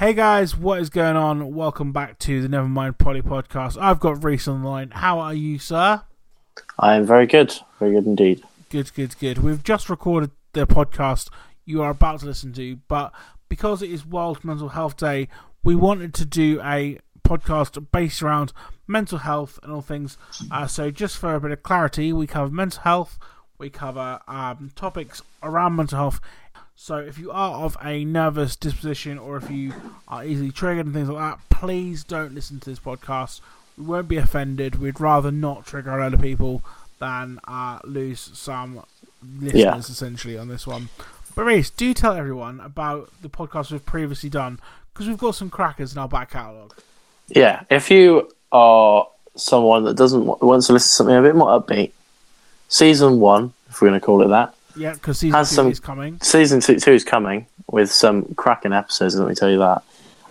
Hey guys, what is going on? Welcome back to the Nevermind Polly podcast. I've got Reese on the line. How are you, sir? I am very good, very good indeed. Good, good, good. We've just recorded the podcast you are about to listen to, but because it is World Mental Health Day, we wanted to do a podcast based around mental health and all things. Uh, so, just for a bit of clarity, we cover mental health, we cover um, topics around mental health. So, if you are of a nervous disposition or if you are easily triggered and things like that, please don't listen to this podcast. We won't be offended. We'd rather not trigger a lot of people than uh, lose some listeners Yeah. essentially on this one. But Reese, do tell everyone about the podcast we've previously done because we've got some crackers in our back catalogue. Yeah, if you are someone that doesn't wa- wants to listen to something a bit more upbeat, season one, if we're going to call it that, Yeah, because season Has two some- is coming. season two, two is coming with some cracking episodes. Let me tell you that.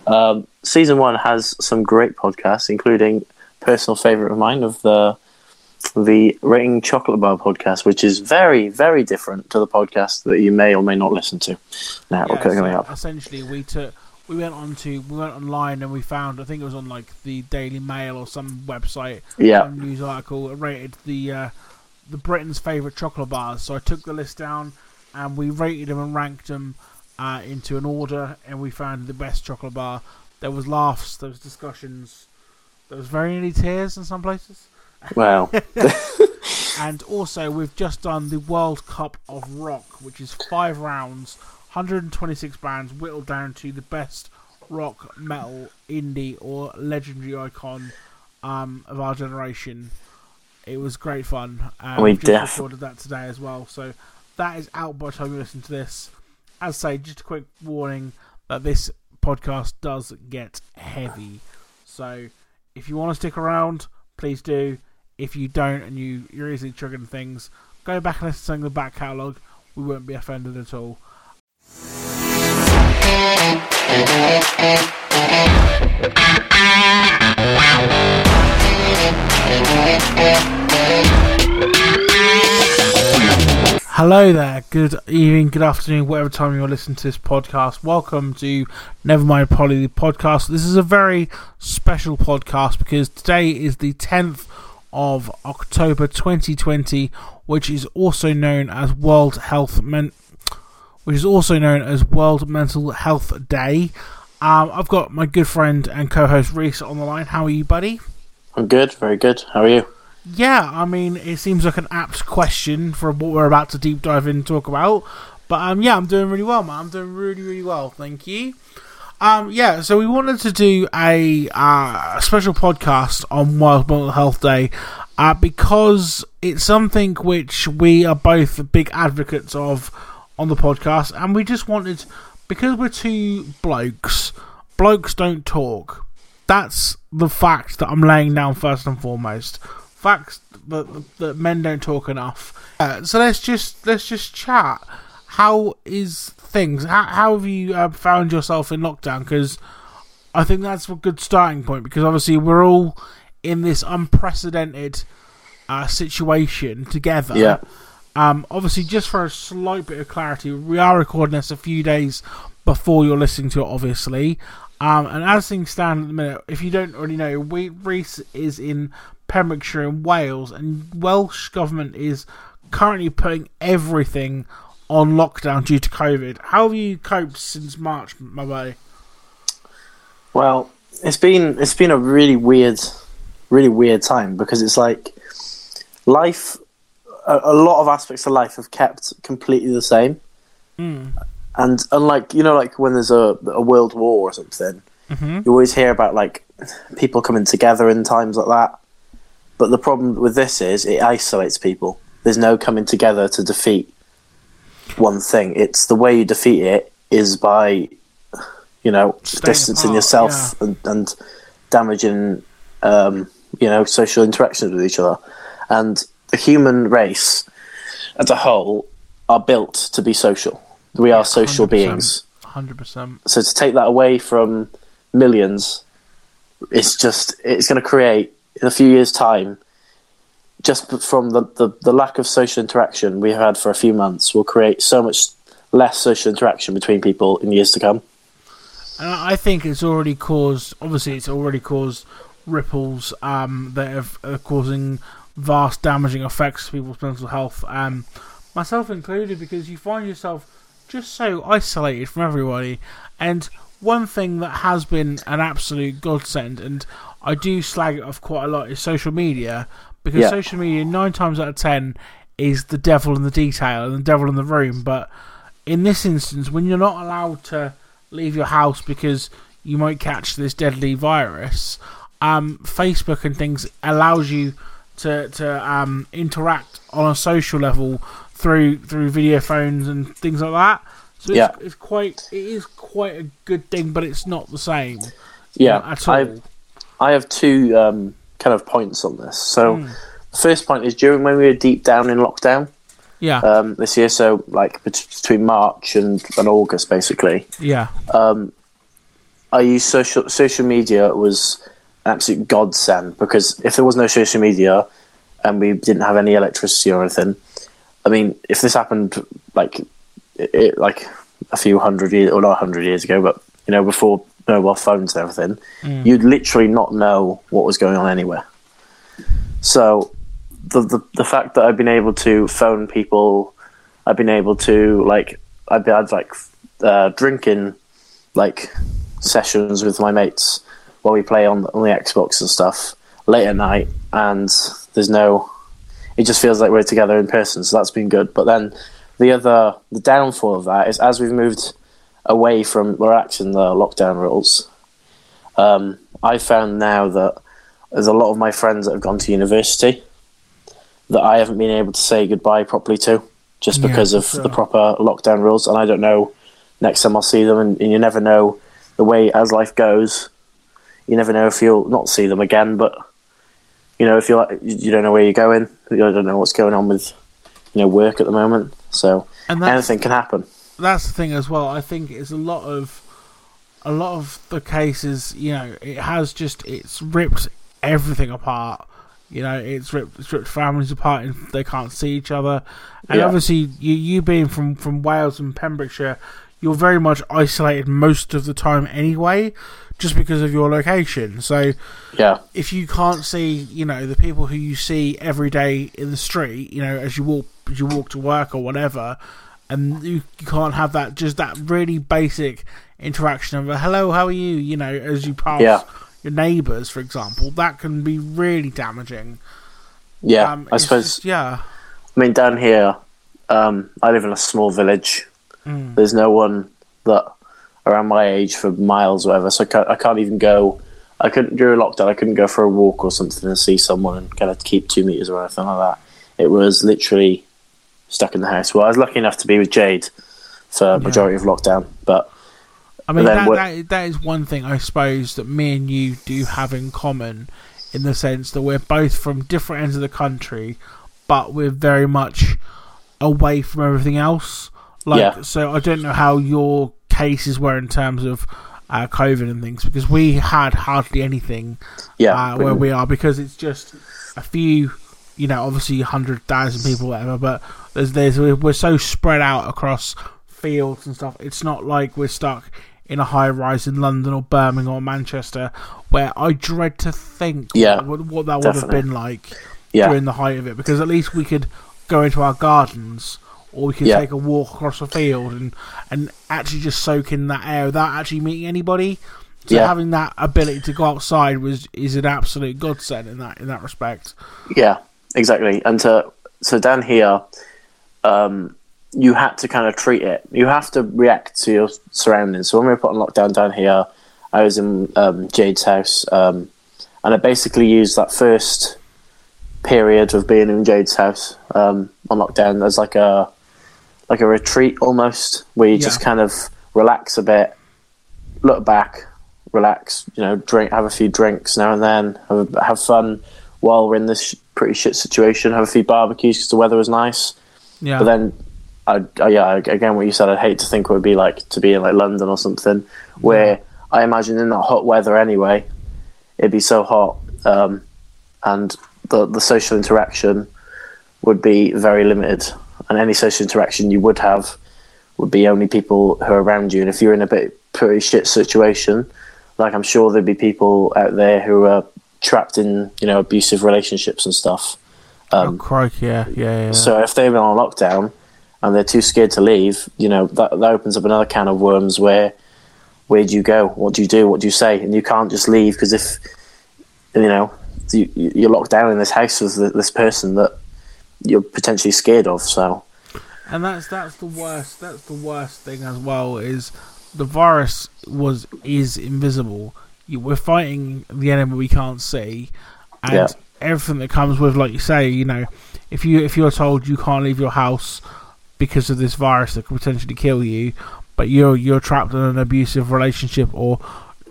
Um, season one has some great podcasts, including personal favorite of mine of the the Rating Chocolate Bar podcast, which is very, very different to the podcast that you may or may not listen to. Now Yeah, coming up. essentially, we took we went on to we went online and we found I think it was on like the Daily Mail or some website, Yeah, some news article rated the uh, the Britain's favourite chocolate bars. So I took the list down and we rated them and ranked them uh, into an order, and we found the best chocolate bar. There was laughs, there was discussions, there was very nearly tears in some places. well, And also, we've just done the World Cup of Rock, which is five rounds, 126 bands, whittled down to the best rock, metal, indie, or legendary icon um, of our generation. It was great fun. Um, We we've just def- recorded that today as well, so that is out by the time you listen to this. As I say, just a quick warning that this podcast does get heavy. So if you want to stick around, please do. If you don't and you, you're easily triggering things, go back and listen to the back catalogue. We won't be offended at all. Hello there, good evening, good afternoon, whatever time you're listening to this podcast. Welcome to Nevermind Polly, the podcast. This is a very special podcast because today is the 10th of October 2020, which is also known as World Health Men- which is also known as World Mental Health Day. Um, I've got my good friend and co-host Reese on the line. How are you, buddy? I'm good, very good. How are you? Yeah, I mean, it seems like an apt question for what we're about to deep dive in and talk about. But um, yeah, I'm doing really well, man. I'm doing really, really well. Thank you. Um, yeah, so we wanted to do a uh, special podcast on World Mental Health Day uh, because it's something which we are both big advocates of on the podcast, and we just wanted because we're two blokes. Blokes don't talk. That's the fact that I'm laying down first and foremost facts that, that men don't talk enough. Uh, so let's just let's just chat. How is things? How, how have you uh, found yourself in lockdown? Because I think that's a good starting point. Because obviously we're all in this unprecedented uh, situation together. Yeah. Um, obviously, just for a slight bit of clarity, we are recording this a few days before you're listening to it, obviously. Um, and as things stand at the minute, if you don't already know, we, Reese is in Pembrokeshire in Wales, and Welsh government is currently putting everything on lockdown due to COVID. How have you coped since March, my boy? Well, it's been it's been a really weird, really weird time because it's like life. A, a lot of aspects of life have kept completely the same, Mm. And unlike you know, like when there's a a world war or something, Mhm. you always hear about like people coming together in times like that. But the problem with this is it isolates people. There's no coming together to defeat one thing. It's the way you defeat it is by, you know, Staying distancing apart, yourself and, and damaging, um, you know, social interactions with each other. And the human race, as a whole, are built to be social. We are social 100%. beings. Hundred percent. So to take that away from millions, it's just it's going to create in a few years' time. Just from the, the, the lack of social interaction we have had for a few months, will create so much less social interaction between people in years to come. And I think it's already caused. Obviously, it's already caused ripples um, that have, are causing vast damaging effects to people's mental health, um, myself included, because you find yourself just so isolated from everybody. And one thing that has been an absolute godsend, and I do slag it off quite a lot, is social media. Because Yeah. social media, nine times out of ten, is the devil in the detail and the devil in the room. But in this instance, when you're not allowed to leave your house because you might catch this deadly virus, um, Facebook and things allows you to to um, interact on a social level through through video phones and things like that. So it's, Yeah. it's quite it is quite a good thing, but it's not the same. Yeah, at all. I I have two um, kind of points on this. So Hmm. the first point is during when we were deep down in lockdown yeah, um, this year, so like between March and, and August, basically. yeah, I used social social media was an absolute godsend because if there was no social media and we didn't have any electricity or anything, I mean, if this happened like it, like a few hundred years or not a hundred years ago, but you know before mobile phones and everything, you'd literally not know what was going on anywhere. So the, the the fact that I've been able to phone people, I've been able to like I've had like uh, drinking like sessions with my mates while we play on, on the Xbox and stuff late at night, and there's no. It just feels like we're together in person, so that's been good. But then the other, the downfall of that is as we've moved away from relaxing the lockdown rules, um, I found now that there's a lot of my friends that have gone to university that I haven't been able to say goodbye properly to, just because for of sure. the proper lockdown rules, and I don't know next time I'll see them, and, and you never know the way as life goes. You never know if you'll not see them again, but you know if you're like, you don't know where you're going, you don't know what's going on with you know work at the moment, so and anything can happen. that's the thing as well. I think it's a lot of a lot of the cases. You know, it has just it's ripped everything apart. You know, it's ripped it's ripped families apart and they can't see each other. And Yeah. obviously, you you being from from Wales and Pembrokeshire, you're very much isolated most of the time anyway, just because of your location. So Yeah, if you can't see, you know, the people who you see every day in the street, you know, as you walk as you walk to work or whatever, and you, you can't have that just that really basic interaction of a hello, how are you, you know, as you pass Yeah. your neighbours, for example, that can be really damaging. yeah. Um, I suppose. just- yeah, I mean, down here, um, I live in a small village. Mm. There's no one that around my age for miles, or whatever. So I can't, I can't even go. I couldn't during lockdown. I couldn't go for a walk or something and see someone and kind of keep two meters or anything like that. It was literally stuck in the house. Well, I was lucky enough to be with Jade for majority of lockdown, but I mean that, that that is one thing I suppose that me and you do have in common, in the sense that we're both from different ends of the country, but we're very much away from everything else. Like, Yeah. so I don't know how your cases were in terms of uh, COVID and things because we had hardly anything yeah, uh, where we are because it's just a few, you know, obviously hundred thousand people, whatever. But there's there's we're, so spread out across fields and stuff. It's not like we're stuck in a high rise in London or Birmingham or Manchester, where I dread to think Yeah, what, what that would have been like yeah, during the height of it. Because at least we could go into our gardens. Or we can Yeah. take a walk across a field and, and actually just soak in that air without actually meeting anybody. So Yeah. having that ability to go outside was is an absolute godsend in that in that respect. Yeah, exactly. And to, so down here, um, you had to kind of treat it. You have to react to your surroundings. So when we were put on lockdown down here, I was in um, Jade's house, um, and I basically used that first period of being in Jade's house um, on lockdown as like a like a retreat almost, where you just kind of relax a bit, look back, relax, you know, drink, have a few drinks now and then, have, a, have fun while we're in this sh- pretty shit situation. Have a few barbecues because the weather was nice. Yeah, But then, I, I, yeah, again, what you said, I'd hate to think what it would be like to be in like London or something, where I imagine in that hot weather anyway, it'd be so hot, um, and the the social interaction would be very limited, and any social interaction you would have would be only people who are around you. And if you're in a bit pretty shit situation. Like I'm sure there'd be people out there who are trapped in you know abusive relationships and stuff. oh, um, crikey, yeah, yeah, yeah. So if they've been on lockdown and they're too scared to leave, you know that that opens up another can of worms. Where where do you go? What do you do? What do you say? And you can't just leave because if you know you, you're locked down in this house with this person that you're potentially scared of. So and that's that's the worst. That's the worst thing as well. Is the virus was is invisible. You, we're fighting the enemy we can't see, and Yeah. everything that comes with, like you say, you know, if you if you're told you can't leave your house because of this virus that could potentially kill you, but you're you're trapped in an abusive relationship or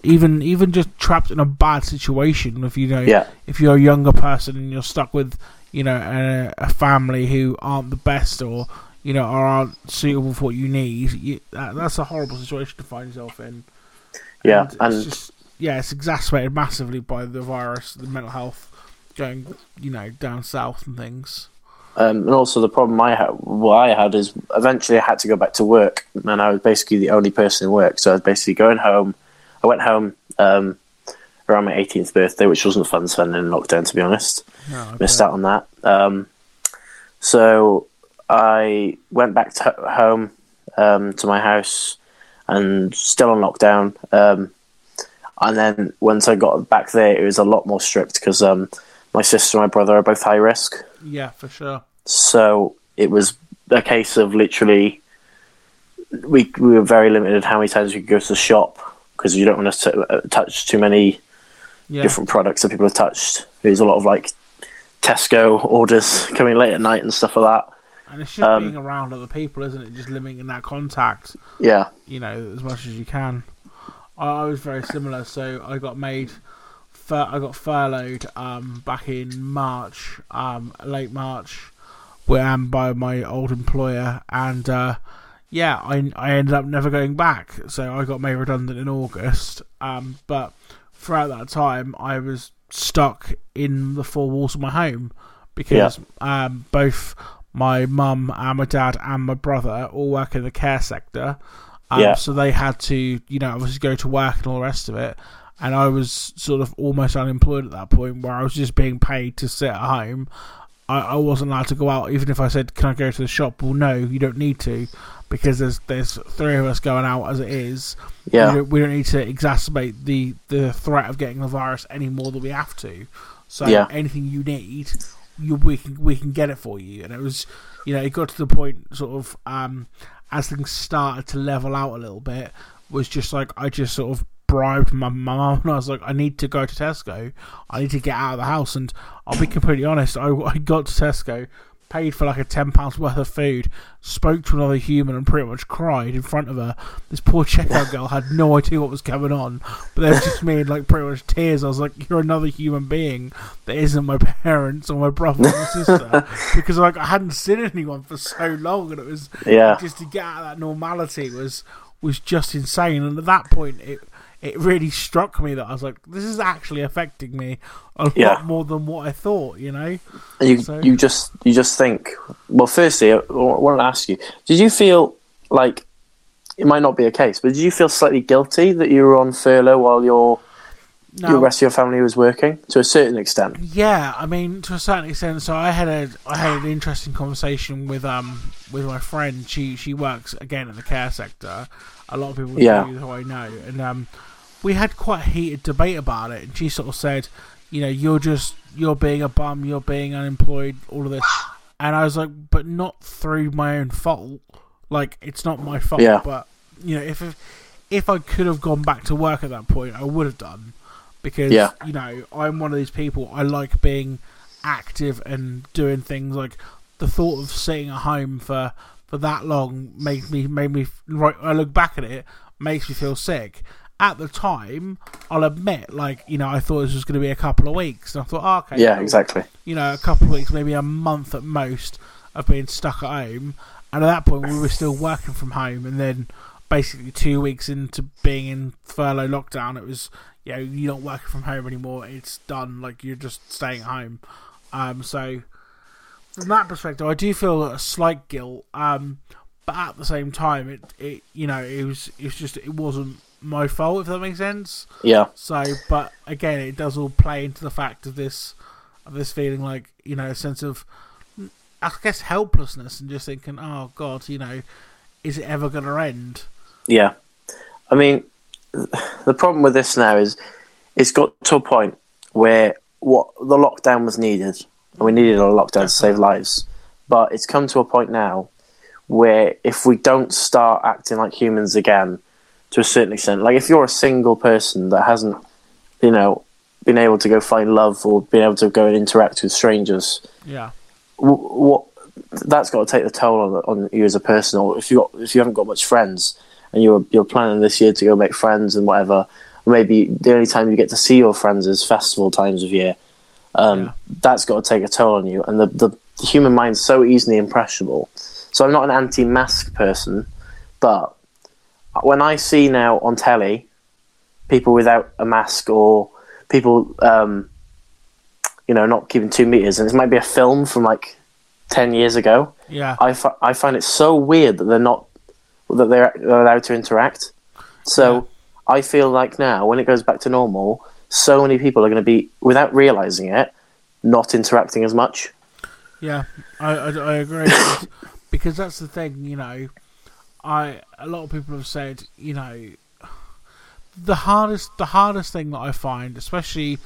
even even just trapped in a bad situation. If you know, Yeah. if you're a younger person and you're stuck with you know a, a family who aren't the best or you know aren't suitable for what you need, you, that, that's a horrible situation to find yourself in. yeah, it's and just yeah, it's exacerbated massively by the virus, the mental health going you know down south and things. Um, and also the problem I had, what I had is eventually I had to go back to work, and I was basically the only person in work. So I was basically going home. I went home um, around my 18th birthday, which wasn't fun spending in lockdown, to be honest. No, I Missed out on that. Um, so I went back to home um, to my house, and still on lockdown. Um, and then once I got back there, it was a lot more strict because um, my sister and my brother are both high risk. Yeah, for sure. So it was a case of literally, we we were very limited how many times we could go to the shop because you don't want to uh, touch too many Yeah, different products that people have touched. There's a lot of like Tesco orders coming late at night and stuff like that. and it's just um, being around other people, isn't it? Just limiting that contact. Yeah, you know, as much as you can. I, I was very similar, so I got made, fur, I got furloughed um, back in March, um, late March, where um, by my old employer, and uh, yeah, I I ended up never going back. So I got made redundant in August, um, but throughout that time, I was stuck in the four walls of my home because um, both my mum and my dad and my brother all work in the care sector. Um, Yeah. So they had to, you know, obviously go to work and all the rest of it. And I was sort of almost unemployed at that point where I was just being paid to sit at home. I, I wasn't allowed to go out, even if I said, Can I go to the shop? Well, no, you don't need to because there's there's three of us going out as it is. We yeah, don't, we don't need to exacerbate the, the threat of getting the virus any more than we have to. So Yeah. anything you need, you, we can we can get it for you. And it was, you know, it got to the point sort of um, as things started to level out a little bit, was just like I just sort of bribed my my mum and I was like, I need to go to Tesco. I need to get out of the house. And I'll be completely honest, I, I got to Tesco. Paid for like a ten pounds worth of food, spoke to another human, and pretty much cried in front of her. This poor checkout girl had no idea what was going on, but they just me in like pretty much tears. I was like, "You're another human being that isn't my parents or my brother or my sister," because like I hadn't seen anyone for so long, and it was yeah, just to get out of that normality was was just insane. And at that point, it it really struck me that I was like, "This is actually affecting me a Yeah. lot more than what I thought," you know. You So- you just you just think. Well, firstly, I want to ask you: Did you feel like it might not be a case, but did you feel slightly guilty that you were on furlough while your Now, your rest of your family was working to a certain extent? Yeah, I mean, to a certain extent. So I had a I had an interesting conversation with um with my friend. She she works again in the care sector. A lot of people Yeah. do who I know, and um we had quite a heated debate about it. And she sort of said, you know, you're just you're being a bum, you're being unemployed, all of this. And I was like, but not through my own fault. Like it's not my fault. Yeah. But you know, if if, if I could have gone back to work at that point, I would have done because Yeah. you know I'm one of these people. I like being active and doing things. Like the thought of sitting at home for for that long made me made me right. I look back at it, makes me feel sick. At the time, I'll admit, like you know, I thought this was going to be a couple of weeks, and I thought, oh, okay, Yeah, cool exactly. you know, a couple of weeks, maybe a month at most of being stuck at home. And at that point, we were still working from home. And then basically two weeks into being in furlough lockdown, it was, you know, you're not working from home anymore. It's done. Like, you're just staying home. Um, so from that perspective, I do feel a slight guilt. Um, but at the same time, it, it, you know, it was, it was just, it wasn't my fault if that makes sense. Yeah, So, but again, it does all play into the fact of this, of this feeling like you know a sense of, I guess helplessness and just thinking, oh God, you know, is it ever going to end? yeah. I mean, the problem with this now is it's got to a point where what the lockdown was needed, and we needed a lockdown to save lives. But it's come to a point now where if we don't start acting like humans again, to a certain extent, like if you're a single person that hasn't, you know, been able to go find love or been able to go and interact with strangers, Yeah, what that's got to take the toll on, on you as a person. Or if you got, if you haven't got much friends and you're you're planning this year to go make friends and whatever, maybe the only time you get to see your friends is festival times of year. Um, Yeah. That's got to take a toll on you, and the, the the human mind's so easily impressionable. So I'm not an anti-mask person, but when I see now on telly people without a mask or people, um, you know, not keeping two meters, and this might be a film from like ten years ago. yeah, I, fi- I find it so weird that they're not that they're, they're allowed to interact. So Yeah. I feel like now when it goes back to normal, so many people are going to be without realizing it, not interacting as much. yeah. I I, I agree because that's the thing, you know. I a lot of people have said, you know, the hardest the hardest thing that I find, especially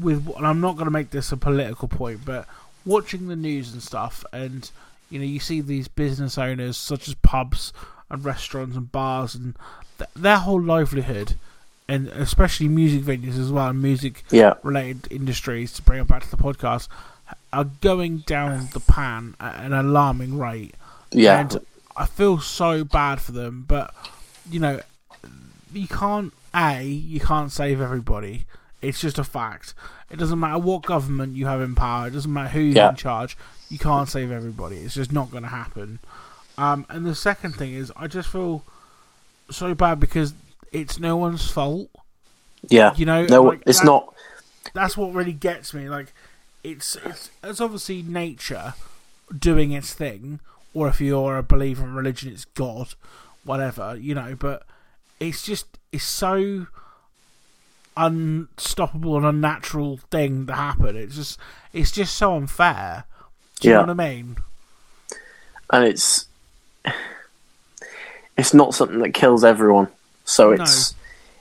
with, and I'm not going to make this a political point, but watching the news and stuff, and you know, you see these business owners such as pubs and restaurants and bars, and th- their whole livelihood, and especially music venues as well, music Yeah, related industries to bring it back to the podcast are going down the pan at an alarming rate. yeah, And I feel so bad for them, but you know, you can't a you can't save everybody. It's just a fact. It doesn't matter what government you have in power. It doesn't matter who's Yeah. in charge. You can't save everybody. It's just not going to happen. Um, and the second thing is, I just feel so bad because it's no one's fault. yeah. You know, No, like it's that- not. that's what really gets me. Like, it's it's it's obviously nature doing its thing, or if you're a believer in religion, it's God, whatever you know. But it's just it's so unstoppable and unnatural thing to happen. It's just it's just so unfair. Do you Yeah. know what I mean? and it's it's not something that kills everyone. So No. it's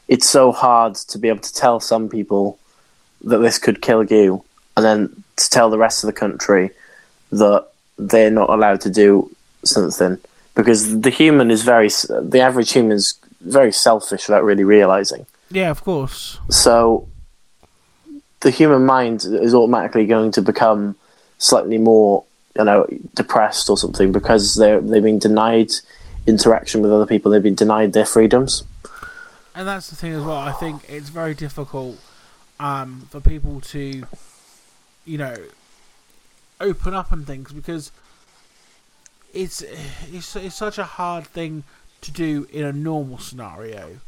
it's so hard to be able to tell some people that this could kill you, and then to tell the rest of the country that they're not allowed to do something because the human is very the average human is very selfish without really realizing. Yeah, of course. So the human mind is automatically going to become slightly more, you know, depressed or something because they're they've been denied interaction with other people. They've been denied their freedoms. and that's the thing as well. I think it's very difficult um, for people to, you know, open up and things because it's it's it's such a hard thing to do in a normal scenario.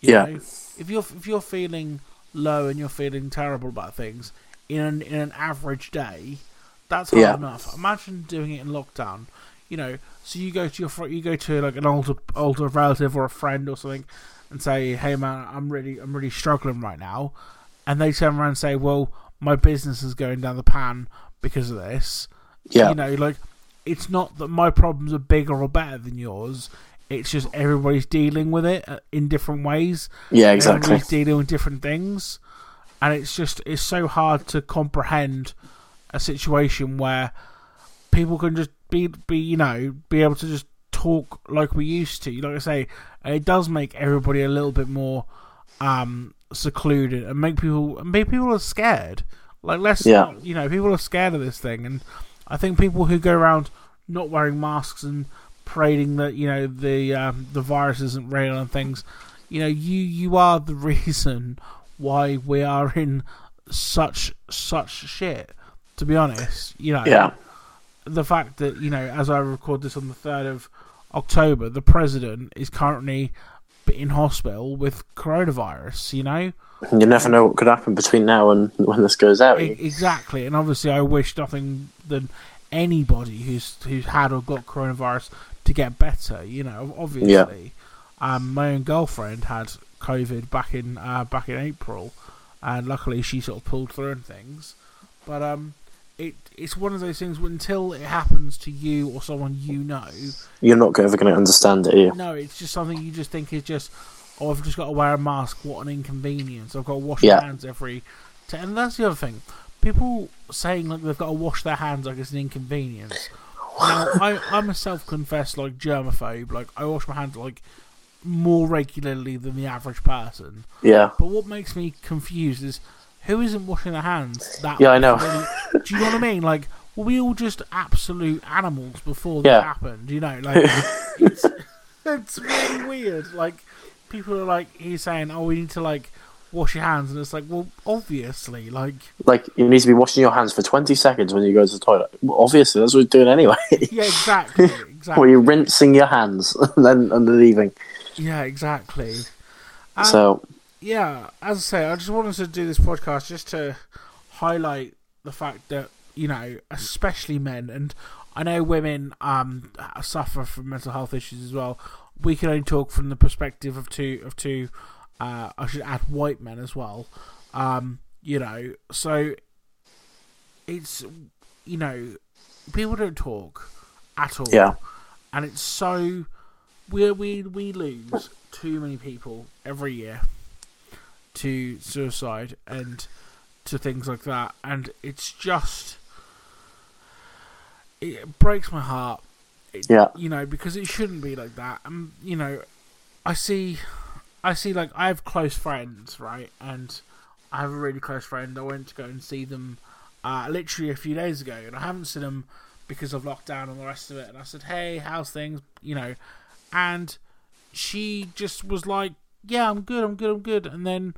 You Yeah. know? If you're if you're feeling low and you're feeling terrible about things in an in an average day, that's hard Yeah. enough. Imagine doing it in lockdown. You know, so you go to your fr- you go to like an older older relative or a friend or something, and say, "Hey man, I'm really I'm really struggling right now," and they turn around and say, "Well, my business is going down the pan because of this." Yeah, You know, like it's not that my problems are bigger or better than yours. It's just everybody's dealing with it uh, in different ways. yeah, exactly. Everybody's dealing with different things, and it's just it's so hard to comprehend a situation where people can just be be you know be able to just talk like we used to. Like I say, it does make everybody a little bit more um secluded and make people make people are scared. Like less, Yeah. you know, people are scared of this thing, and I think people who go around not wearing masks and parading that you know the um, the virus isn't real and things, you know, you you are the reason why we are in such such shit. To be honest, you know, Yeah, the fact that you know, as I record this on the third of October, the president is currently in hospital with coronavirus. You know, you never know what could happen between now and when this goes out. E- exactly, and obviously, I wish nothing than anybody who's who's had or got coronavirus to get better. You know, obviously, Um, my own girlfriend had COVID back in uh, back in April, and luckily she sort of pulled through and things. But um, it it's one of those things where until it happens to you or someone you know, You're not ever going to understand it, are you? no, it's just something you just think is just, oh, I've just got to wear a mask. What an inconvenience! I've got to wash Yeah. my hands every. T-. And that's the other thing. People saying like they've got to wash their hands like it's an inconvenience. Now, I, I'm a self-confessed like germaphobe. Like I wash my hands like more regularly than the average person. Yeah. But what makes me confused is who isn't washing their hands that Yeah, I know. Do you know what I mean? Like, were we all just absolute animals before this Yeah. happened? You know, like it's, it's really weird. Like people are like he's saying, "Oh, we need to like wash your hands," and it's like, well, obviously, like Like, you need to be washing your hands for 20 seconds when you go to the toilet. Well, obviously, that's what you're doing anyway. yeah, exactly, exactly. Or you're rinsing your hands and then and leaving. yeah, exactly. Um, so, yeah, as I say, I just wanted to do this podcast just to highlight the fact that you know, especially men, and I know women um suffer from mental health issues as well. We can only talk from the perspective of two of two. Uh, I should add white men as well. Um, you know, so it's you know, people don't talk at all. yeah. and it's so we we we lose too many people every year to suicide and to things like that, and it's just it breaks my heart. It- Yeah. you know because it shouldn't be like that. And you know, I see, I see like I have close friends, right, and I have a really close friend. I went to go and see them uh, literally a few days ago, and I haven't seen them because of lockdown and the rest of it. And I said, "Hey, how's things?" You know, and she just was like, "Yeah, I'm good, I'm good, I'm good." And then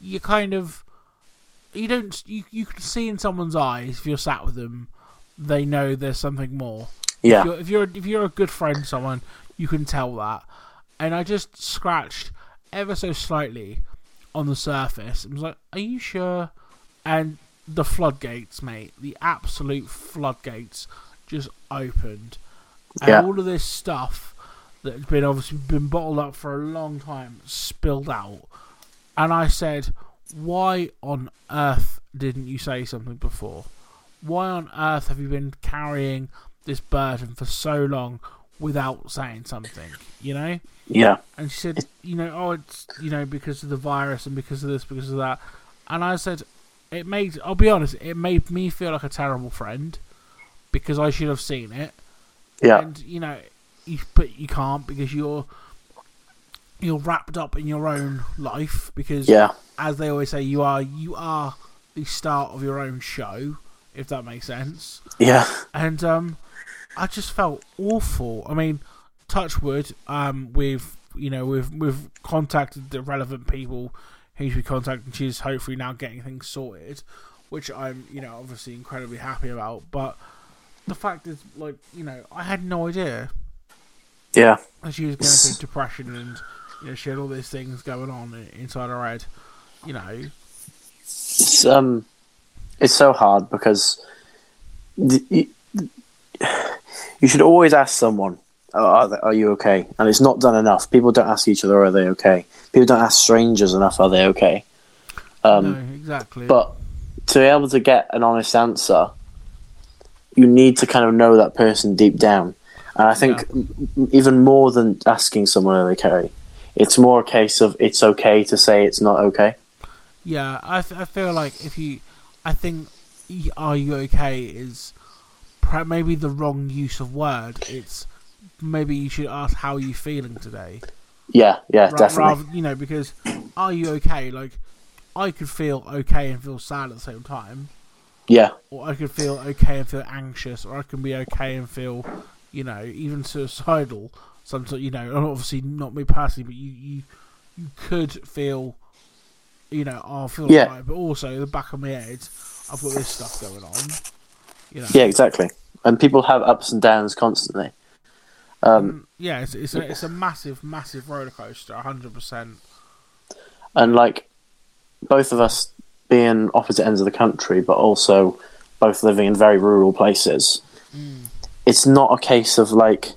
you kind of you don't you you can see in someone's eyes if you're sat with them, they know there's something more. If Yeah. you're, if you're if you're a good friend to someone, you can tell that. And I just scratched ever so slightly on the surface. I was like, "Are you sure?" And the floodgates, mate, the absolute floodgates just opened, and Yeah. all of this stuff that had been obviously been bottled up for a long time spilled out. And I said, "Why on earth didn't you say something before? Why on earth have you been carrying this burden for so long without saying something?" You know. Yeah. And she said, you know, oh, it's you know because of the virus and because of this, because of that. And I said, it made. I'll be honest, it made me feel like a terrible friend because I should have seen it. Yeah. And you know, you, but you can't because you're you're wrapped up in your own life because Yeah. as they always say, you are you are the start of your own show, if that makes sense Yeah. and um, I just felt awful. I mean, touch wood. Um, we've you know we've we've contacted the relevant people who should be contacted. She's hopefully now getting things sorted, which I'm you know obviously incredibly happy about. But the fact is, like you know, I had no idea Yeah. that she was going through depression and you know she had all these things going on inside her head. You know, It's um, it's so hard because you, you should always ask someone, oh, are, they, "Are you okay?" And it's not done enough. People don't ask each other, "Are they okay?" People don't ask strangers enough, "Are they okay?" Um, no, exactly. But to be able to get an honest answer, you need to kind of know that person deep down. And I think m- even more than asking someone are they okay, it's more a case of it's okay to say it's not okay. Yeah, I, I feel like if you, I think, are you okay is maybe the wrong use of word. It's maybe you should ask how are you feeling today, Yeah, yeah, Ra- definitely. rather you know because are you okay? Like I could feel okay and feel sad at the same time, Yeah, or I could feel okay and feel anxious, or I can be okay and feel, you know, even suicidal. Some Sometimes you know, obviously not me personally, but you you you could feel, you know, oh, I feel Yeah. right, but also the back of my head, I've got this stuff going on. You know, yeah, exactly. And people have ups and downs constantly. Um, Mm, yeah, it's it's a it's a massive massive roller coaster, hundred percent. and like both of us being opposite ends of the country, but also both living in very rural places, Mm. It's not a case of like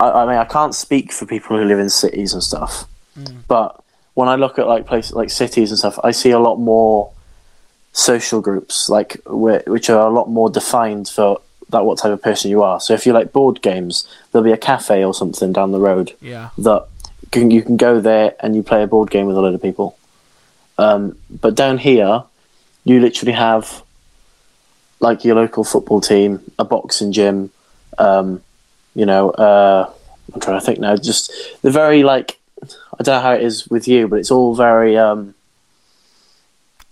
I, I mean, I can't speak for people who live in cities and stuff, but when I look at like places like cities and stuff, I see a lot more social groups, like which are a lot more defined for that what type of person you are. So if you like board games, there'll be a cafe or something down the road Yeah. that can, you can go there and you play a board game with a load of people. Um, but down here, you literally have like your local football team, a boxing gym. Um, you know, uh, I'm trying to think now. Just the very like I don't know how it is with you, but it's all very um,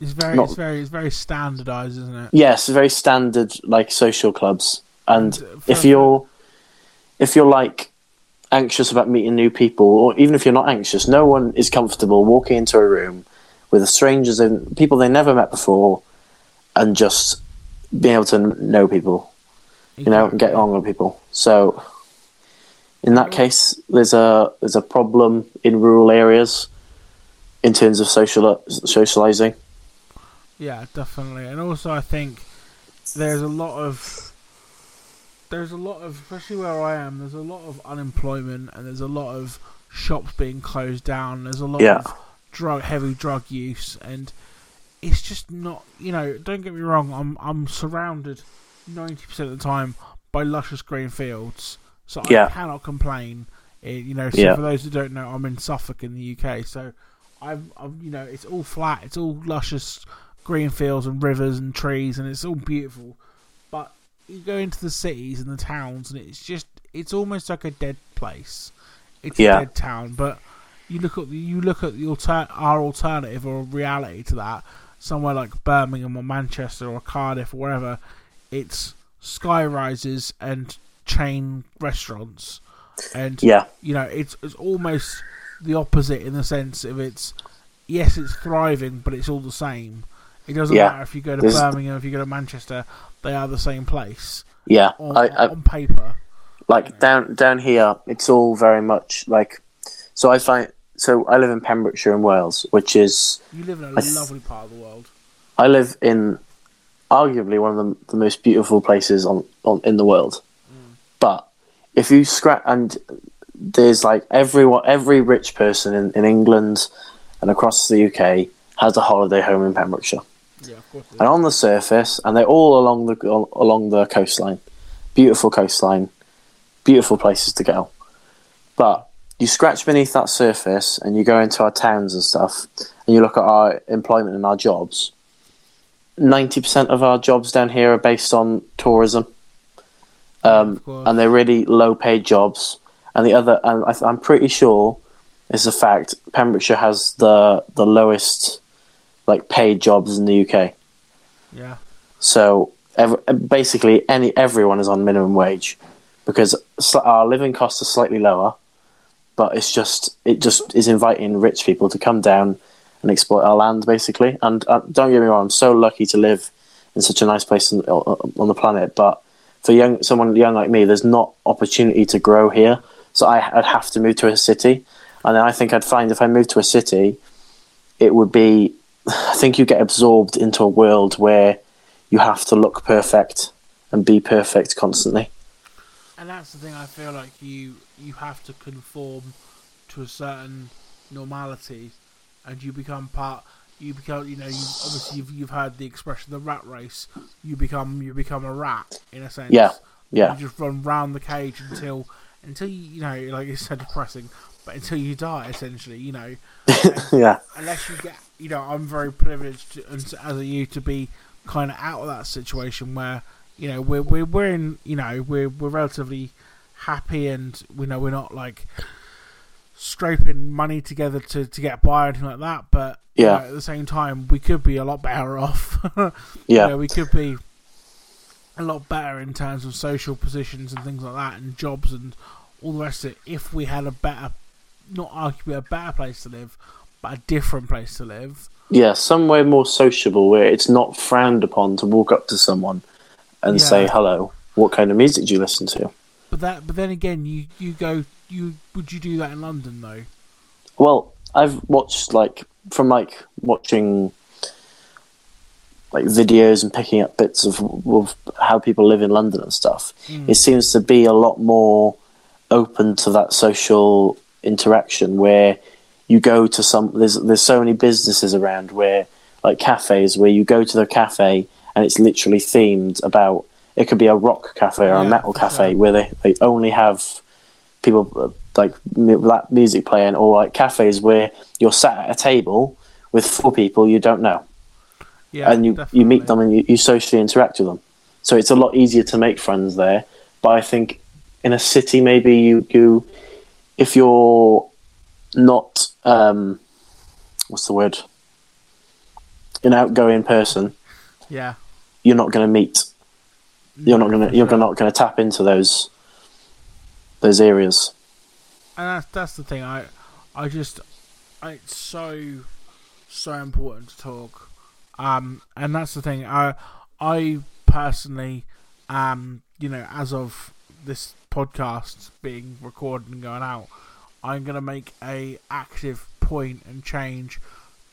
It's very, Not- it's very, it's very standardized, isn't it? yes, very standard like social clubs. And And, uh, if you're if you're like anxious about meeting new people, or even if you're not anxious, no one is comfortable walking into a room with strangers and people they never met before, and just being able to know people, you know, and get on with people. So, in that case, there's a there's a problem in rural areas in terms of social socializing. Yeah, definitely. And also, I think there's a lot of there's a lot of, especially where I am, there's a lot of unemployment and there's a lot of shops being closed down. There's a lot Yeah. of drug, heavy drug use, and it's just not. You know, don't get me wrong. I'm I'm surrounded ninety percent of the time by luscious green fields, so I Yeah. cannot complain. Eh, you know, so Yeah. for those who don't know, I'm in Suffolk in the UK, so I'm, I'm you know, it's all flat, it's all luscious green fields and rivers and trees, and it's all beautiful. But you go into the cities and the towns, and it's just it's almost like a dead place. It's Yeah. a dead town. But you look at the, you look at the alter, our alternative or reality to that, somewhere like Birmingham or Manchester or Cardiff or wherever. It's sky rises and chain restaurants, and Yeah, you know it's it's almost the opposite in the sense of it's yes it's thriving but it's all the same it doesn't Yeah. matter if you go to There's- birmingham if you go to manchester they are the same place yeah. on, I, I, on paper like down down here it's all very much like so i find so i live in pembrokeshire in wales which is you live in a, th- lovely part of the world. I live in arguably one of the, the most beautiful places on, on in the world. Mm. But if you scratch and there's like everyone every rich person in, in england and across the uk has a holiday home in pembrokeshire. Yeah of course and on the surface, and they're all along the along the coastline, beautiful coastline, beautiful places to go. But you scratch beneath that surface, and you go into our towns and stuff, and you look at our employment and our jobs. Ninety percent of our jobs down here are based on tourism, um, and they're really low-paid jobs. And the other, and I, I'm pretty sure, is a fact. Pembrokeshire has the the lowest like paid jobs in the UK. yeah So ev- basically, any everyone is on minimum wage because our living costs are slightly lower, but it's just it just is inviting rich people to come down and exploit our land, basically. And uh, don't get me wrong, I'm so lucky to live in such a nice place on, on the planet, but for young someone young like me, there's not opportunity to grow here. So I, I'd have to move to a city, and then I think I'd find if I moved to a city, it would be I think you get absorbed into a world where you have to look perfect and be perfect constantly. and that's the thing i feel like you you have to conform to a certain normality and you become part you become you know you obviously you've, you've heard the expression the rat race you become you become a rat in a sense. Yeah, yeah, You just run round the cage until until you you know like it's so depressing, but until you die essentially, you know. yeah, Unless you get you know, I'm very privileged to, as a you to be kind of out of that situation where you know we're we're we're in you know we're we're relatively happy and we know we're not like scraping money together to to get by or anything like that, but you Yeah. at the same time we could be a lot better off. You yeah, know, we could be a lot better in terms of social positions and things like that, and jobs and all the rest of it. If we had a better, not arguably a better place to live, but a different place to live. yeah. Somewhere more sociable where it's not frowned upon to walk up to someone and say hello. What kind of music do you listen to? But that, but then again, you you go, you would you do that in London though? Well, I've watched like from like watching like videos and picking up bits of, of how people live in London and stuff. Mm. It seems to be a lot more open to that social interaction where you go to some there's there's so many businesses around where like cafes where you go to the cafe and it's literally themed about it could be a rock cafe or Yeah, a metal cafe where they, they only have people uh, like that music playing or like cafes where you're sat at a table with four people you don't know Yeah, and you, definitely. you meet them and you, you socially interact with them. So it's a lot easier to make friends there. But I think in a city, maybe you, you if you're not, um, what's the word, an outgoing person, Yeah, you're not going to meet. You're not gonna You're not going to tap into those those areas. and that's that's the thing. I I just I, it's so so important to talk. Um, and that's the thing. I I personally, um, you know, as of this podcast being recorded and going out, I'm gonna make a active point and change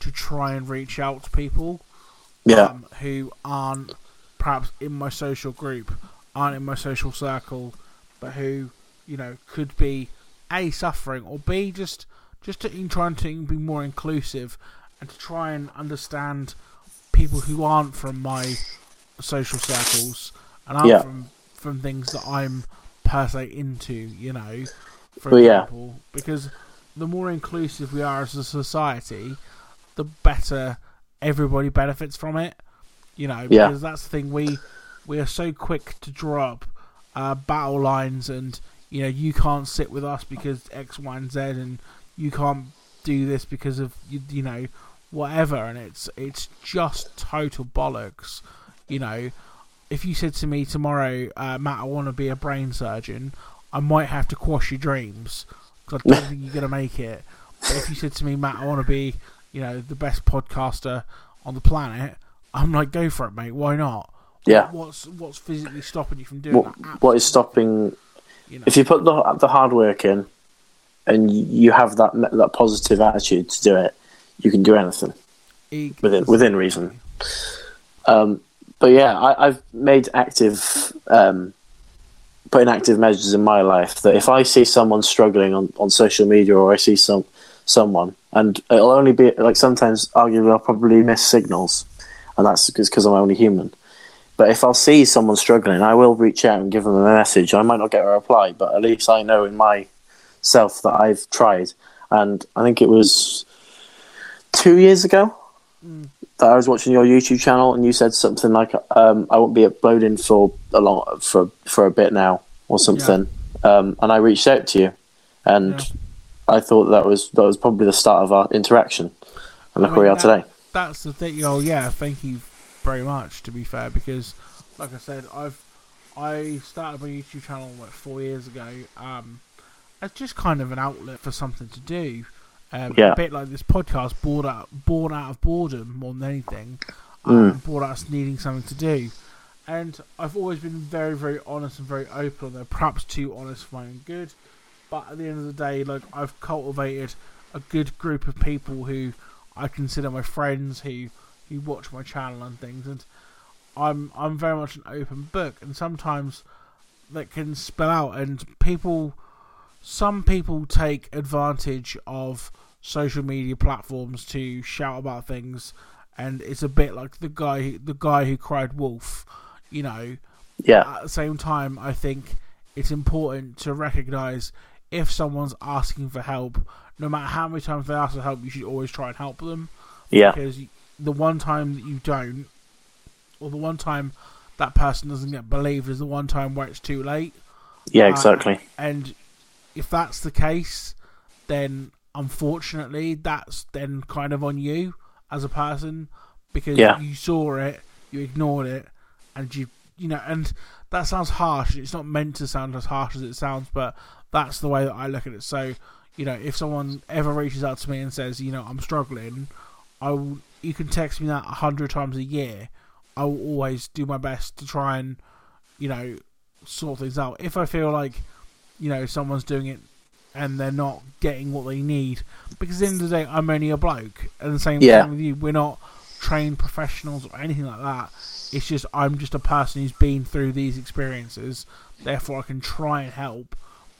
to try and reach out to people Yeah, um, who aren't perhaps in my social group, aren't in my social circle, but who you know could be a suffering or b just just to, in trying to be more inclusive and to try and understand people who aren't from my social circles and aren't Yeah. from from things that I'm per se into, you know. For yeah. example, because the more inclusive we are as a society, the better everybody benefits from it. You know, Yeah. because that's the thing we we are so quick to drop uh, battle lines and you know you can't sit with us because X, Y, and Z, and you can't do this because of you, you know whatever, and it's it's just total bollocks. You know, if you said to me tomorrow, uh, Matt, I want to be a brain surgeon, I might have to quash your dreams because I don't think you're gonna make it. But if you said to me, Matt, I want to be, you know, the best podcaster on the planet, I'm like, go for it, mate. Why not? yeah. What's what's physically stopping you from doing What, that? what is stopping You know, if you put the the hard work in and you have that that positive attitude to do it, you can do anything. e- within- within reason. Um, but yeah, I, I've made active, um, putting active measures in my life that if I see someone struggling on, on social media or I see some someone, and it'll only be like sometimes, arguably, I'll probably miss signals, and that's because I'm only human. But if I'll see someone struggling, I will reach out and give them a message. I might not get a reply, but at least I know in myself that I've tried. And I think it was two years ago Mm. that I was watching your YouTube channel and you said something like, um, "I won't be uploading for a long for for a bit now" or something. Um, and I reached out to you, and Yeah. I thought that was that was probably the start of our interaction. And look I where we mean, are today. That's the thing. Oh yeah, thank you very much. To be fair, because like I said, I've I started my YouTube channel like four years ago. Um, it's just kind of an outlet for something to do. Um, Yeah. A bit like this podcast, born out born out of boredom more than anything. Um, Born out of needing something to do. And I've always been very, very honest and very open. Although perhaps too honest for my own good. But at the end of the day, like I've cultivated a good group of people who I consider my friends who who watch my channel and things, and I'm I'm very much an open book, and sometimes that can spill out, and people, some people take advantage of social media platforms to shout about things, and it's a bit like the guy the guy who cried wolf, you know. Yeah, At the same time, I think it's important to recognise if someone's asking for help, no matter how many times they ask for help, you should always try and help them yeah, because the one time that you don't, or the one time that person doesn't get believed, is the one time where it's too late. yeah, Uh, exactly. And if that's the case, then unfortunately, that's then kind of on you as a person because Yeah. you saw it, you ignored it, and you, you know, and that sounds harsh. It's not meant to sound as harsh as it sounds, but that's the way that I look at it. So, you know, if someone ever reaches out to me and says, you know, I'm struggling, I will, you can text me that a hundred times a year. I will always do my best to try and, you know, sort things out. If I feel like, you know, someone's doing it and they're not getting what they need, because at the end of the day, I'm only a bloke, and the same Yeah. thing with you. We're not trained professionals or anything like that. It's just I'm just a person who's been through these experiences. Therefore, I can try and help.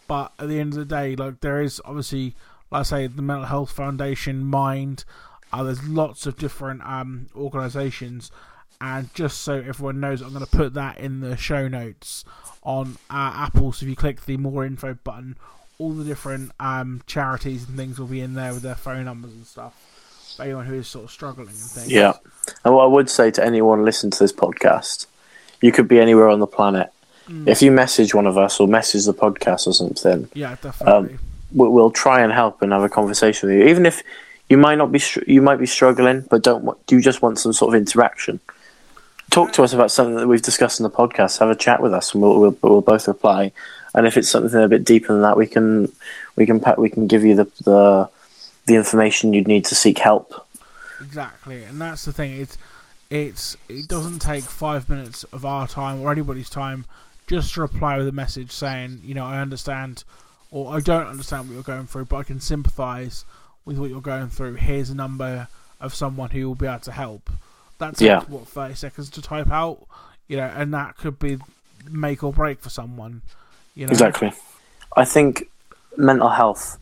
But at the end of the day, like there is obviously, like I say, the Mental Health Foundation, Mind. Uh, there's lots of different um, organisations, and just so everyone knows, I'm going to put that in the show notes on uh, Apple. So if you click the more info button, all the different um, charities and things will be in there with their phone numbers and stuff. For anyone who is sort of struggling and things. Yeah. And what I would say to anyone listening to this podcast, you could be anywhere on the planet. Mm. If you message one of us or message the podcast or something, Yeah, definitely. we- we'll try and help and have a conversation with you. Even if you might not be, you might be struggling, but don't want, do you just want some sort of interaction? Talk to us about something that we've discussed in the podcast. Have a chat with us, and we'll we'll, we'll both reply. And if it's something a bit deeper than that, we can we can we can give you the the the information you'd need to seek help. Exactly, and that's the thing. It's it's it doesn't take five minutes of our time or anybody's time just to reply with a message saying, you know, I understand or I don't understand what you're going through, but I can sympathise with what you're going through. Here's a number of someone who will be able to help. That's Yeah. what thirty seconds to type out, you know, and that could be make or break for someone. You know, Exactly. I think mental health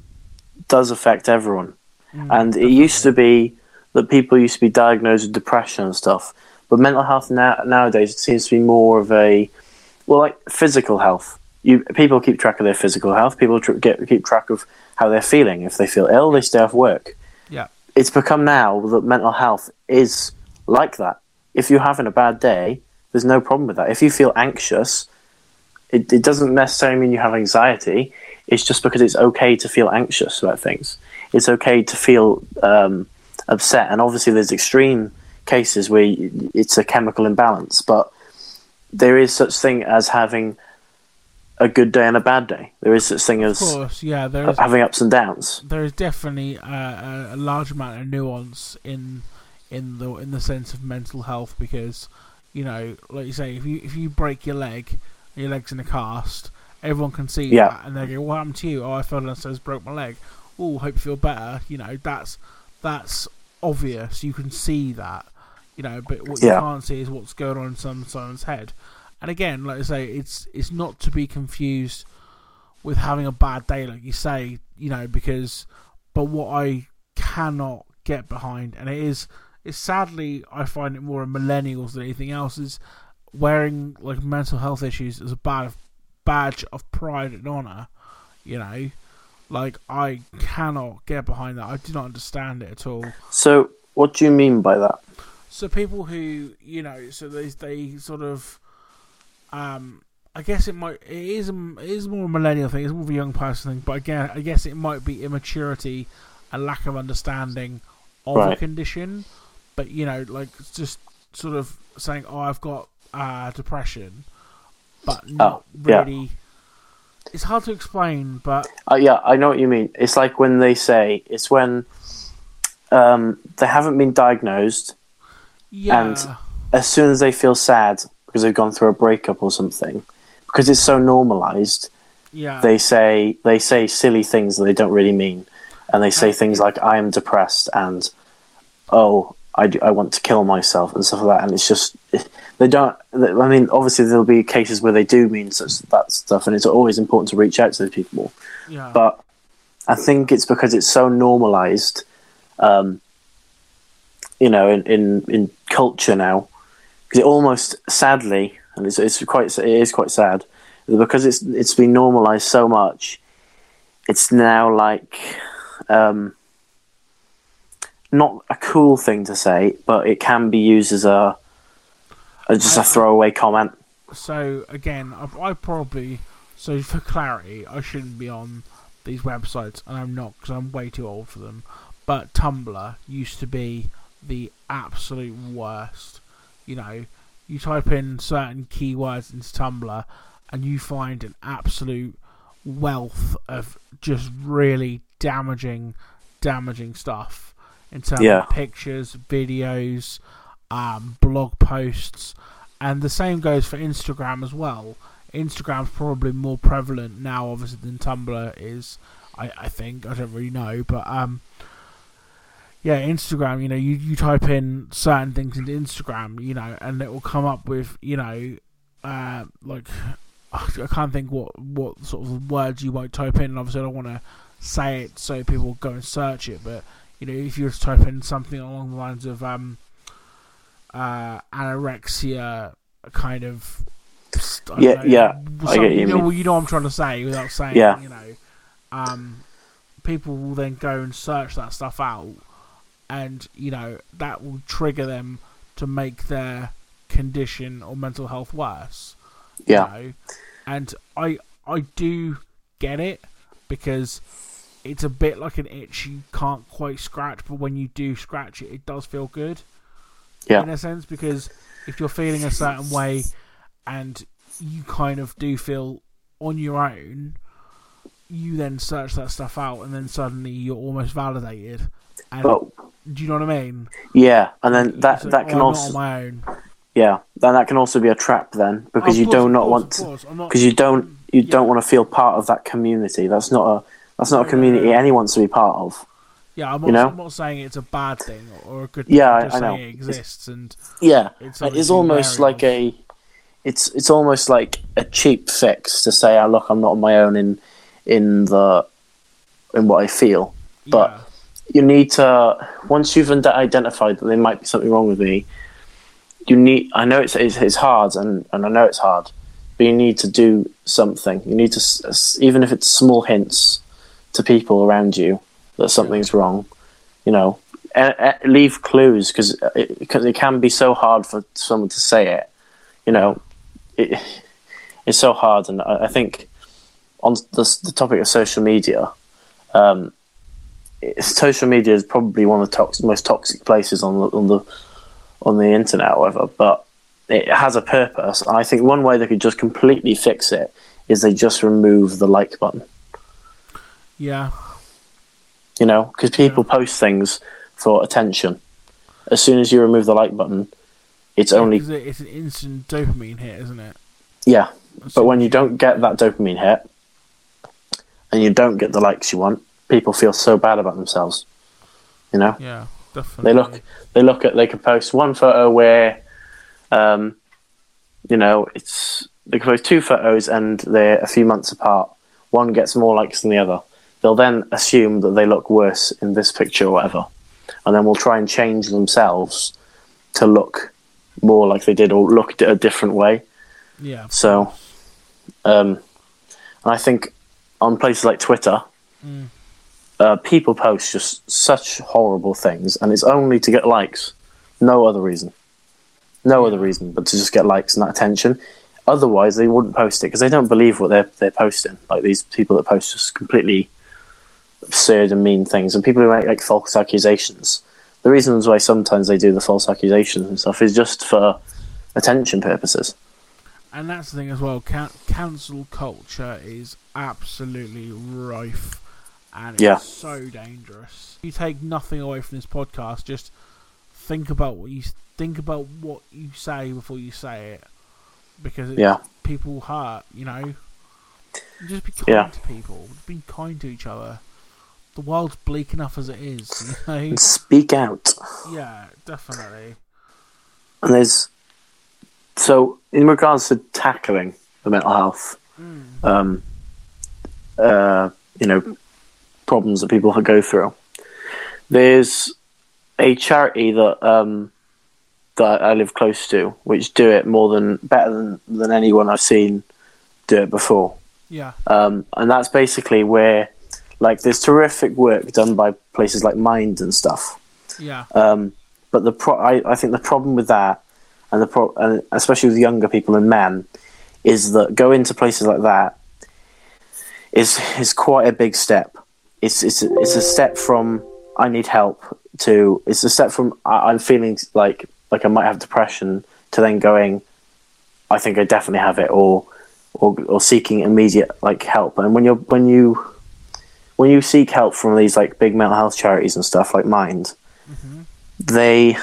does affect everyone. Mm, and it used to be that people used to be diagnosed with depression and stuff. But mental health now, nowadays it seems to be more of a well, like physical health. You people keep track of their physical health. People tr- get keep track of how they're feeling. If they feel ill, they stay off work. Yeah. It's become now that mental health is like that. If you're having a bad day, there's no problem with that. If you feel anxious, it, it doesn't necessarily mean you have anxiety. It's just because it's okay to feel anxious about things. It's okay to feel um, upset. And obviously, there's extreme cases where it's a chemical imbalance, but there is such thing as having a good day and a bad day. There is such thing as course, yeah, there is having ups and downs. there is definitely a, a, large amount of nuance in in the in the sense of mental health because you know, like you say, if you if you break your leg, your leg's in a cast, everyone can see Yeah. that, and they go, "What happened to you?" Oh, I fell downstairs, broke my leg. Oh, hope you feel better. You know, that's that's obvious. You can see that. You know, but what Yeah. you can't see is what's going on in some someone's head. And again, like I say, it's it's not to be confused with having a bad day, like you say, you know, because but what I cannot get behind, and it is, it's sadly I find it more in millennials than anything else, is wearing like mental health issues as a bad badge of pride and honor. You know, like I cannot get behind that. I do not understand it at all. So, what do you mean by that? So people who you know, so they they sort of, um, I guess it might it is it is more a millennial thing. It's more of a young person thing. But again, I guess it might be immaturity, a lack of understanding of a condition. But you know, like just sort of saying, "Oh, I've got uh, depression," but not yeah. really. It's hard to explain, but Uh, yeah, I know what you mean. It's like when they say it's when um, they haven't been diagnosed. Yeah, And- As soon as they feel sad because they've gone through a breakup or something, because it's so normalized, yeah, they say they say silly things that they don't really mean, and they say things like "I am depressed" and "Oh, I, I want to kill myself" and stuff like that. And it's just they don't. I mean, obviously there'll be cases where they do mean such that stuff, and it's always important to reach out to those people. yeah, but I think it's because it's so normalized, um, you know, in, in, in culture now. Because it almost, sadly, and it's, it's quite, it is quite sad, because it's it's been normalized so much. It's now like, um, not a cool thing to say, but it can be used as a, as just a throwaway comment. so again, I, I probably so for clarity, I shouldn't be on these websites, and I'm not because I'm way too old for them. But Tumblr used to be the absolute worst. You know, you type in certain keywords into Tumblr, and you find an absolute wealth of just really damaging, damaging stuff in terms Yeah. of pictures, videos, um, blog posts, and the same goes for Instagram as well. Instagram's probably more prevalent now, obviously, than Tumblr is. I, I think I don't really know, but um, yeah, Instagram. You know, you you type in certain things into Instagram, you know, and it will come up with you know, uh, like I can't think what what sort of words you might type in. And obviously, I don't want to say it so people go and search it. But you know, if you were to type in something along the lines of um, uh, anorexia, kind of. Yeah, know, yeah, I get you you know, mean. you know what I'm trying to say without saying. Yeah. You know, um, people will then go and search that stuff out, and you know that will trigger them to make their condition or mental health worse Yeah, you know? and I I do get it because it's a bit like an itch you can't quite scratch, but when you do scratch it, it does feel good. Yeah. In a sense, because if you're feeling a certain way and you kind of do feel on your own, you then search that stuff out, and then suddenly you're almost validated. And but do you know what I mean? yeah, and then that like, that oh, can I'm also my own yeah, then that can also be a trap then because you do not want to course. I'm not- because you don't you Yeah. don't want to feel part of that community. That's not a that's not a community no. anyone wants to be part of. Yeah, I'm You not, know? I'm not saying it's a bad thing or a good thing. Yeah, I- just I know. it exists and Yeah, It's it's, something to be almost like a it's it's almost like a cheap fix to say, "Oh, look, I'm not on my own in in the in what I feel." But yeah, you need to once you've identified that there might be something wrong with me. You need. I know it's it's, it's hard, and, and I know it's hard, but you need to do something. You need to, even if it's small hints to people around you that something's wrong. You know, leave clues because it, because it can be so hard for someone to say it. You know, it, it's so hard, and I, I think on the, the topic of social media, um, social media is probably one of the tox- most toxic places on the on the on the internet, however. But it has a purpose, I think one way they could just completely fix it is they just remove the like button. yeah, You know, because people post things for attention. As soon as you remove the like button, it's only 'Cause it- it's an instant dopamine hit, isn't it? yeah. But when you don't get that dopamine hit, and you don't get the likes you want, people feel so bad about themselves. You know. yeah, definitely. They look, they look at, they could post one photo where, um, you know, it's they could post two photos and they're a few months apart. One gets more likes than the other. They'll then assume that they look worse in this picture or whatever, and then will try and change themselves to look more like they did or look a different way. yeah, So, um, and I think on places like Twitter, Mm. Uh, people post just such horrible things, and it's only to get likes, no other reason, no other reason but to just get likes and that attention. Otherwise, they wouldn't post it because they don't believe what they're they're posting. Like these people that post just completely absurd and mean things, and people who make like false accusations. The reasons why sometimes they do the false accusations and stuff is just for attention purposes. and that's the thing as well. Can- cancel culture is absolutely rife, and it's Yeah. so dangerous. You take nothing away from this podcast. Just think about what you think about what you say before you say it, because it, Yeah. people hurt. You know, just be kind Yeah. to people. Be kind to each other. The world's bleak enough as it is. You know? Speak out. yeah, definitely. And there's so in regards to tackling the mental health, um, uh, you know, problems that people go through. There's a charity that um, that I live close to, which do it more than better than, than anyone I've seen do it before. Yeah, Um, and that's basically where, like, there's terrific work done by places like Mind and stuff. yeah, Um, but the pro- I, I think the problem with that, and the pro- and especially with younger people and men, is that going to places like that is is quite a big step. It's it's a, it's a step from I need help to it's a step from I, I'm feeling like like I might have depression to then going I think I definitely have it or or or seeking immediate like help. And when you're when you when you seek help from these like big mental health charities and stuff like Mind, mm-hmm. they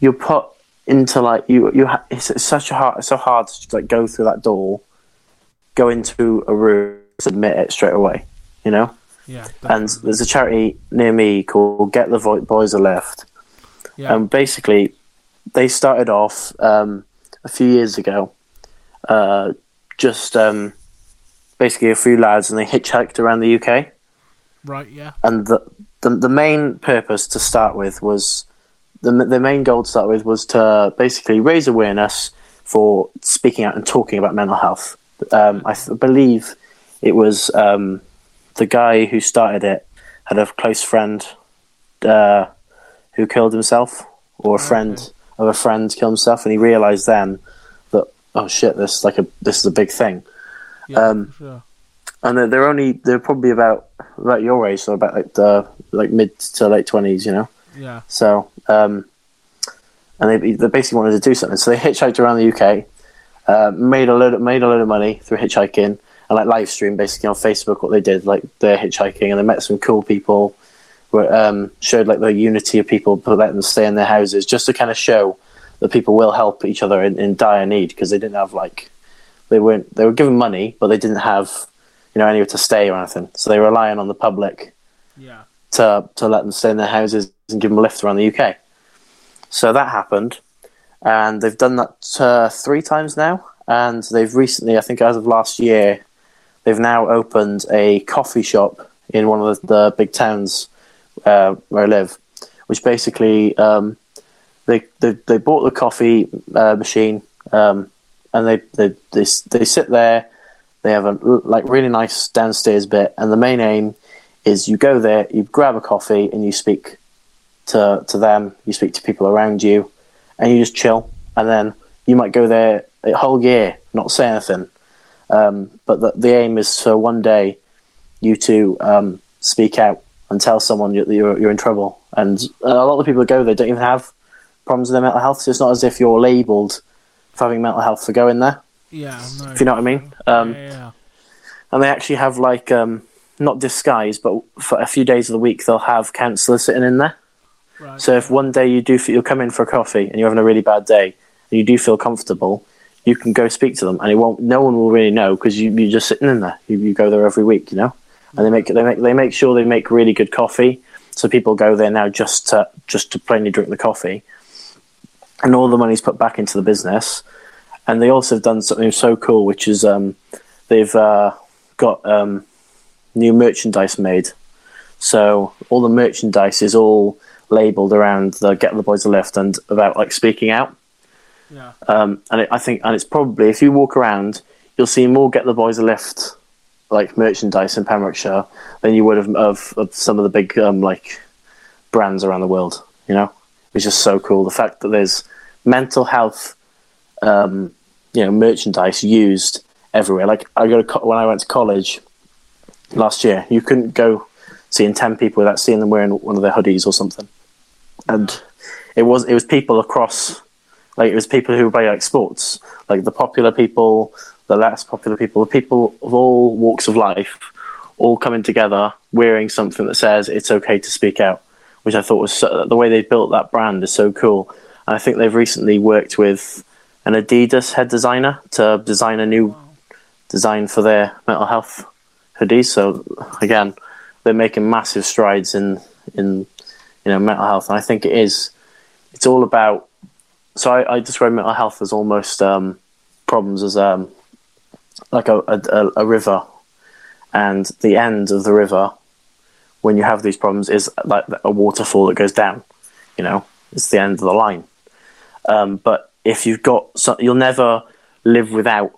you're put into like you you ha- it's, it's such a hard it's so hard to just, like go through that door, go into a room, submit it straight away, you know. yeah. And there's a charity near me called Get the Vo- Boys a Lift, yeah, and basically they started off um, a few years ago uh, just um, basically a few lads, and they hitchhiked around the UK. Right. Yeah. And the the, the main purpose to start with was the the main goal to start with was to basically raise awareness for speaking out and talking about mental health. Um, I th- believe it was um, the guy who started it had a close friend uh, who killed himself, or a friend Okay. of a friend killed himself, and he realised then that oh shit, this like a this is a big thing. Yeah. Um, sure. And they're, they're only they're probably about about your age, so about like the like mid to late twenties, you know. Yeah. So, um, and they, they basically wanted to do something. So they hitchhiked around the UK, uh, made a load of, made a load of money through hitchhiking, and like live stream basically on Facebook what they did, like they're hitchhiking, and they met some cool people. Were, um, showed like the unity of people, but let them stay in their houses, just to kind of show that people will help each other in, in dire need because they didn't have like they weren't they were given money, but they didn't have you know anywhere to stay or anything, so they were relying on the public Yeah. to to let them stay in their houses and give them a lift around the UK. So that happened, and they've done that uh, three times now. And they've recently, I think, as of last year, they've now opened a coffee shop in one of the, the big towns uh, where I live, which basically um, they, they they bought the coffee uh, machine um, and they, they they they sit there. They have a like really nice downstairs bit, and the main aim is you go there, you grab a coffee, and you speak to to them. You speak to people around you, and you just chill. And then you might go there a whole year, not say anything. Um, but the, the aim is for one day you to um, speak out and tell someone you're, you're, you're in trouble. And a lot of people that go there don't even have problems with their mental health. So it's not as if you're labelled for having mental health for going there. Yeah. No. If you know what I mean. Um, yeah, yeah. and they actually have like um, not disguise, but for a few days of the week they'll have counsellors sitting in there. Right. So if one day you do feel, you'll come in for a coffee and you're having a really bad day and you do feel comfortable, you can go speak to them and it won't. No one will really know because you you're just sitting in there. You, you go there every week, you know, and they make they make they make sure they make really good coffee. So people go there now just to just to plainly drink the coffee, and all the money's put back into the business. And they also have done something so cool, which is um, they've uh, got um, new merchandise made. So all the merchandise is all labelled around the "Get the Boys a Lift" and about like speaking out. Yeah. Um, and it, I think, and it's probably if you walk around, you'll see more "Get the Boys a Lift" like merchandise in Pembrokeshire than you would have of, of some of the big um, like brands around the world. You know, it's just so cool. The fact that there's mental health, um, you know, merchandise used everywhere. Like I go to when I went to college last year, you couldn't go seeing ten people without seeing them wearing one of their hoodies or something. And it was it was people across, like it was people who play like sports, like the popular people, the less popular people, the people of all walks of life, all coming together wearing something that says it's okay to speak out, which I thought was so, the way they built that brand is so cool. And I think they've recently worked with an Adidas head designer to design a new design for their mental health hoodies. So again, they're making massive strides in in you know mental health, and I think it is. It's all about. So I, I describe mental health as almost um, problems as um, like a, a a river, and the end of the river, when you have these problems, is like a waterfall that goes down. You know, it's the end of the line. Um, but if you've got, some, you'll never live without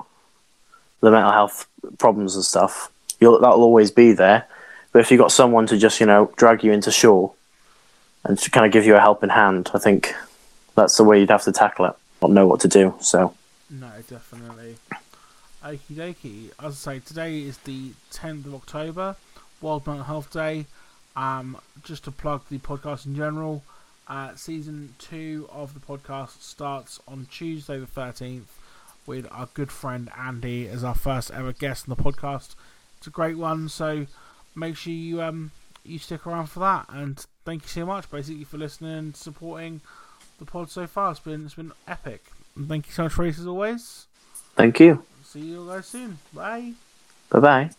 the mental health problems and stuff. You'll, that'll always be there. But if you've got someone to just, you know, drag you into shore and to kind of give you a helping hand, I think that's the way you'd have to tackle it. Not know what to do. So No, definitely. Okie dokie. As I say, today is the 10th of October, World Mental Health Day. Um, just to plug the podcast in general, uh, season two of the podcast starts on Tuesday the 13th with our good friend Andy as our first ever guest on the podcast. It's a great one, so make sure you um you stick around for that. And thank you so much, basically, for listening and supporting the pod so far. It's been it's been epic. And thank you so much, Reese, as always. thank you. See you guys soon. Bye. Bye bye.